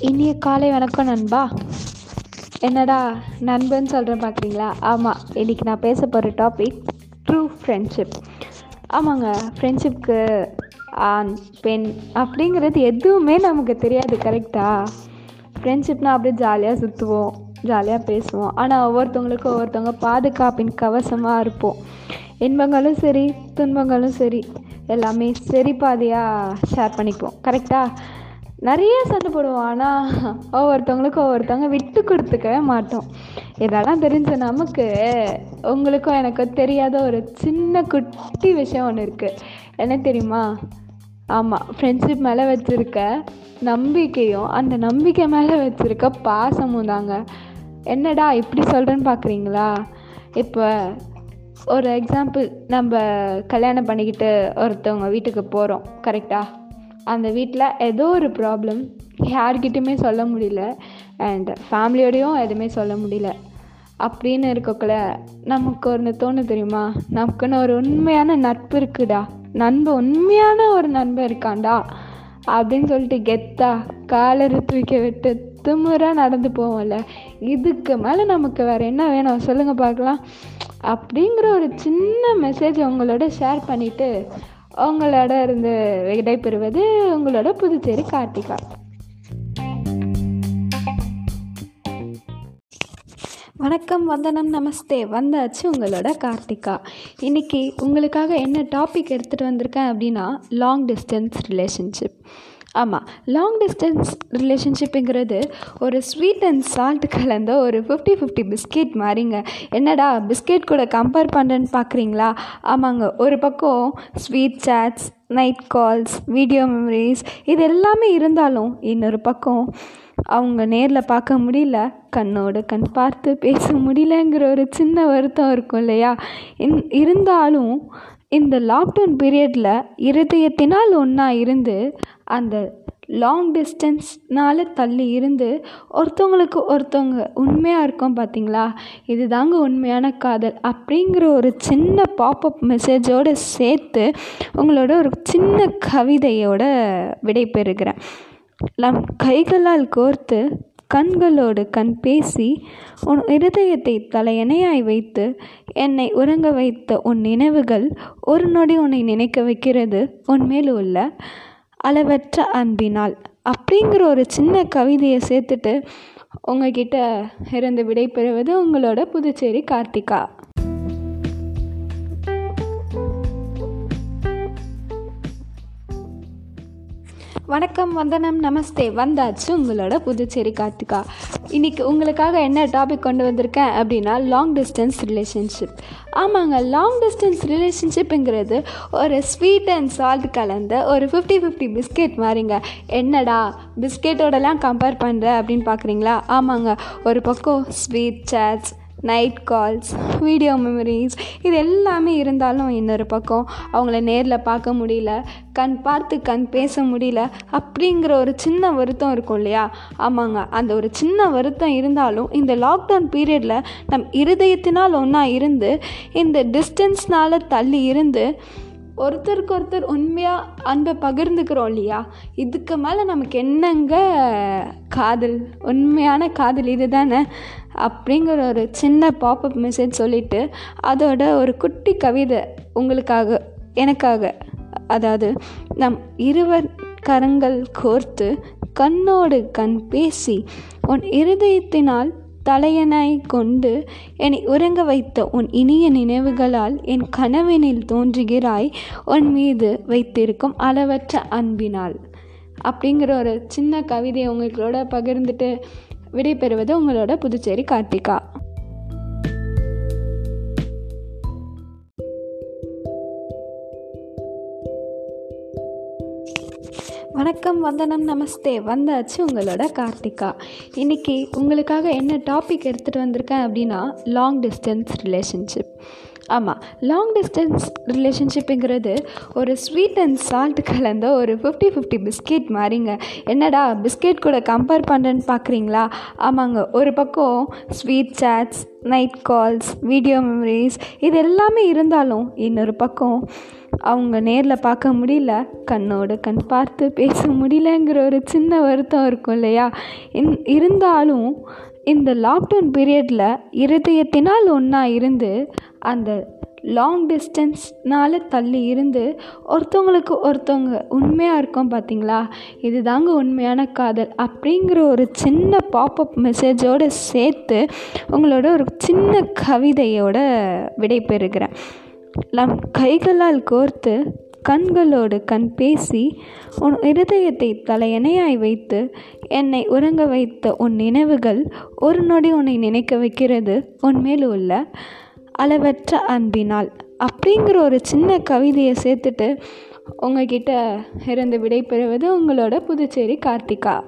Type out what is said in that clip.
இனிய காலை வணக்கம் நண்பா. என்னடா நண்பன் சொல்கிறேன் பார்க்குறீங்களா ஆமாம் இன்றைக்கி நான் பேச போகிற டாபிக் ட்ரூ ஃப்ரெண்ட்ஷிப் ஆமாங்க ஃப்ரெண்ட்ஷிப்க்கு ஆண் பெண் அப்படிங்கிறது எதுவுமே நமக்கு தெரியாது கரெக்டாக ஃப்ரெண்ட்ஷிப்னால் அப்படியே ஜாலியாக சுற்றுவோம் ஜாலியாக பேசுவோம். ஆனால் ஒவ்வொருத்தவங்களுக்கும் ஒவ்வொருத்தவங்க பாதுகாப்பின் கவசமாக இருப்போம். இன்பங்களும் சரி துன்பங்களும் சரி. எல்லாமே சரி பாதியாக ஷேர் பண்ணிக்குவோம். கரெக்டாக நிறைய சண்டை போடுவோம். ஆனால் ஒவ்வொருத்தவங்களுக்கும் ஒவ்வொருத்தவங்க விட்டு கொடுத்துக்கவே மாட்டோம். இதெல்லாம் தெரிஞ்ச நமக்கு உங்களுக்கும் எனக்கும் தெரியாத ஒரு சின்ன குட்டி விஷயம் ஒன்று இருக்குது என்ன தெரியுமா? ஆமாம் ஃப்ரெண்ட்ஷிப் மேலே வச்சுருக்க நம்பிக்கையும் அந்த நம்பிக்கை மேலே வச்சுருக்க பாசமும் தாங்க. என்னடா இப்படி சொல்கிறேன்னு பார்க்குறீங்களா இப்போ ஒரு எக்ஸாம்பிள் நம்ம கல்யாணம் பண்ணிக்கிட்டு ஒருத்தவங்க வீட்டுக்கு போகிறோம் கரெக்டாக அந்த வீட்டில் ஏதோ ஒரு ப்ராப்ளம் யார்கிட்டையுமே சொல்ல முடியல அண்ட் ஃபேமிலியோடையும் எதுவுமே சொல்ல முடியல. அப்படின்னு இருக்கக்குள்ள நமக்கு ஒன்று தோணும் தெரியுமா? நமக்குன்னு ஒரு உண்மையான நட்பு இருக்குடா. நண்பன் உண்மையான ஒரு நண்பன் இருக்காண்டா அப்படின்னு சொல்லிட்டு கெத்தா காலரை தூக்கி விட்டு திமுறாக நடந்து போவோம்ல. இதுக்கு மேலே நமக்கு வேறு என்ன வேணும்? சொல்லுங்கள் பார்க்கலாம். அப்படிங்கிற ஒரு சின்ன மெசேஜ் உங்களோட ஷேர் பண்ணிவிட்டு உங்களோட இருந்து விடைபெறுவது உங்களோட புதுச்சேரி கார்த்திகா. வணக்கம் வந்தனம் நமஸ்தே. வந்தாச்சு உங்களோட கார்த்திகா. இன்றைக்கி உங்களுக்காக என்ன டாபிக் எடுத்துகிட்டு வந்திருக்கேன் அப்படின்னா லாங் டிஸ்டன்ஸ் ரிலேஷன்ஷிப் ஆமாம் லாங் டிஸ்டன்ஸ் ரிலேஷன்ஷிப்புங்கிறது ஒரு ஸ்வீட் அண்ட் சால்ட் கலந்த ஒரு ஃபிஃப்டி ஃபிஃப்டி பிஸ்கெட் மாதிரிங்க. என்னடா பிஸ்கெட் கூட கம்பேர் பண்ணுறேன்னு பார்க்குறீங்களா ஆமாங்க ஒரு பக்கம் sweet chats night calls video memories இது எல்லாமே இருந்தாலும் இன்னொரு பக்கம் அவங்க நேரில் பார்க்க முடியல கண்ணோடு கண் பார்த்து பேச முடியலங்கிற ஒரு சின்ன வருத்தம் இருக்கும் இல்லையா? இன் இருந்தாலும் இந்த லாக்டவுன் பீரியடில் இருதயத்தினால் ஒன்றா இருந்து அந்த லாங் டிஸ்டன்ஸ்னால் தள்ளி இருந்து ஒருத்தவங்களுக்கு ஒருத்தவங்க உண்மையாக இருக்கோம் பார்த்தீங்களா இது தாங்க உண்மையான காதல் அப்படிங்கிற ஒரு சின்ன பாப்பப் மெசேஜோடு சேர்த்து உங்களோட ஒரு சின்ன கவிதையோட விடை பெறுகிறேன் நம் கைகளால் கோர்த்து கண்களோடு கண் பேசி உன் இருதயத்தை தலையணையாய் வைத்து என்னை உறங்க வைத்த உன் நினைவுகள் ஒரு நொடி உன்னை நினைக்க வைக்கிறது உன் மேல் உள்ள அளவற்ற அன்பினால். அப்படிங்கிற ஒரு சின்ன கவிதையை சேர்த்துட்டு உங்ககிட்ட இருந்து விடைபெறுவது உங்களோட புதுச்சேரி கார்த்திகா. வணக்கம் வந்தனம் நமஸ்தே. வந்தாச்சு உங்களோட புதுச்சேரி கார்த்திகா. இன்றைக்கி உங்களுக்காக என்ன டாபிக் கொண்டு வந்திருக்கேன் அப்படின்னா லாங் டிஸ்டன்ஸ் ரிலேஷன்ஷிப் ஆமாங்க லாங் டிஸ்டன்ஸ் ரிலேஷன்ஷிப்புங்கிறது ஒரு ஸ்வீட் அண்ட் சால்ட் கலந்த ஒரு ஃபிஃப்டி ஃபிஃப்டி பிஸ்கெட் மாதிரிங்க. என்னடா பிஸ்கெட்டோடலாம் கம்பேர் பண்ணுற அப்படின்னு பார்க்குறீங்களா ஆமாங்க ஒரு பக்கம் sweet chats night calls video memories இது எல்லாமே இருந்தாலும் இன்னொரு பக்கம் அவங்கள நேரில் பார்க்க முடியல கண் பார்த்து கண் பேச முடியல அப்படிங்கிற ஒரு சின்ன வருத்தம் இருக்கும் இல்லையா? ஆமாங்க. அந்த ஒரு சின்ன வருத்தம் இருந்தாலும் இந்த லாக்டவுன் பீரியடில் நம் இருதயத்தினால் ஒன்றா இருந்து இந்த டிஸ்டன்ஸ்னால் தள்ளி இருந்து ஒருத்தருக்கு ஒருத்தர் உண்மையாக அன்பை பகிர்ந்துக்கிறோம் இல்லையா? இதுக்கு மேலே நமக்கு என்னங்க காதல்? உண்மையான காதல் இது தானே அப்படிங்கிற ஒரு சின்ன பாப்பப் மெசேஜ் சொல்லிவிட்டு அதோட ஒரு குட்டி கவிதை உங்களுக்காக எனக்காக அதாவது நம் இருவர் கரங்கள் கோர்த்து கண்ணோடு கண் பேசி உன் இருதயத்தினால் தலையனாய் கொண்டு என்னை உறங்க வைத்த உன் இனிய நினைவுகளால் என் கனவினில் தோன்றுகிறாய் உன் மீது வைத்திருக்கும் அளவற்ற அன்பினால். அப்படிங்கிற ஒரு சின்ன கவிதையை உங்களோட பகிர்ந்துட்டு விடைபெறுவது உங்களோட புதுச்சேரி கார்த்திகா. வணக்கம் வந்தனம் நமஸ்தே. வந்தாச்சு உங்களோட கார்த்திகா. இன்றைக்கி உங்களுக்காக என்ன டாபிக் எடுத்துகிட்டு வந்திருக்கேன் அப்படின்னா லாங் டிஸ்டன்ஸ் ரிலேஷன்ஷிப் ஆமாம் லாங் டிஸ்டன்ஸ் ரிலேஷன்ஷிப்புங்கிறது ஒரு ஸ்வீட் அண்ட் சால்ட் கலந்த ஒரு ஃபிஃப்டி ஃபிஃப்டி பிஸ்கெட் மாதிரிங்க. என்னடா பிஸ்கெட் கூட கம்பேர் பண்ணுறேன்னு பார்க்குறீங்களா ஆமாங்க ஒரு பக்கம் sweet chats night calls video memories இது எல்லாமே இருந்தாலும் இன்னொரு பக்கம் அவங்க நேரில் பார்க்க முடியல கண்ணோடு கண் பார்த்து பேச முடியலங்கிற ஒரு சின்ன வருத்தம் இருக்கும் இல்லையா? இன் இருந்தாலும் இந்த லாக்டவுன் பீரியடில் இருதயத்தினால் ஒன்றா இருந்து அந்த லாங் டிஸ்டன்ஸ்னால் தள்ளி இருந்து ஒருத்தவங்களுக்கு ஒருத்தவங்க உண்மையாக இருக்கோம் பார்த்தீங்களா இது தாங்க உண்மையான காதல். அப்படிங்கிற ஒரு சின்ன பாப்பப் மெசேஜோடு சேர்த்து உங்களோட ஒரு சின்ன கவிதையோட விடை பெறுகிறேன். நம் கைகளால் கோர்த்து கண்களோடு கண் பேசி உன் இருதயத்தை தலையணையாய் வைத்து என்னை உறங்க வைத்த உன் நினைவுகள் ஒரு நொடி உன்னை நினைக்க வைக்கிறது உன் மேல் உள்ள அளவற்ற அன்பினால். அப்படிங்கிற ஒரு சின்ன கவிதையை சேர்த்துட்டு உங்ககிட்ட இருந்து விடைபெறுவது உங்களோட புதுச்சேரி கார்த்திகா.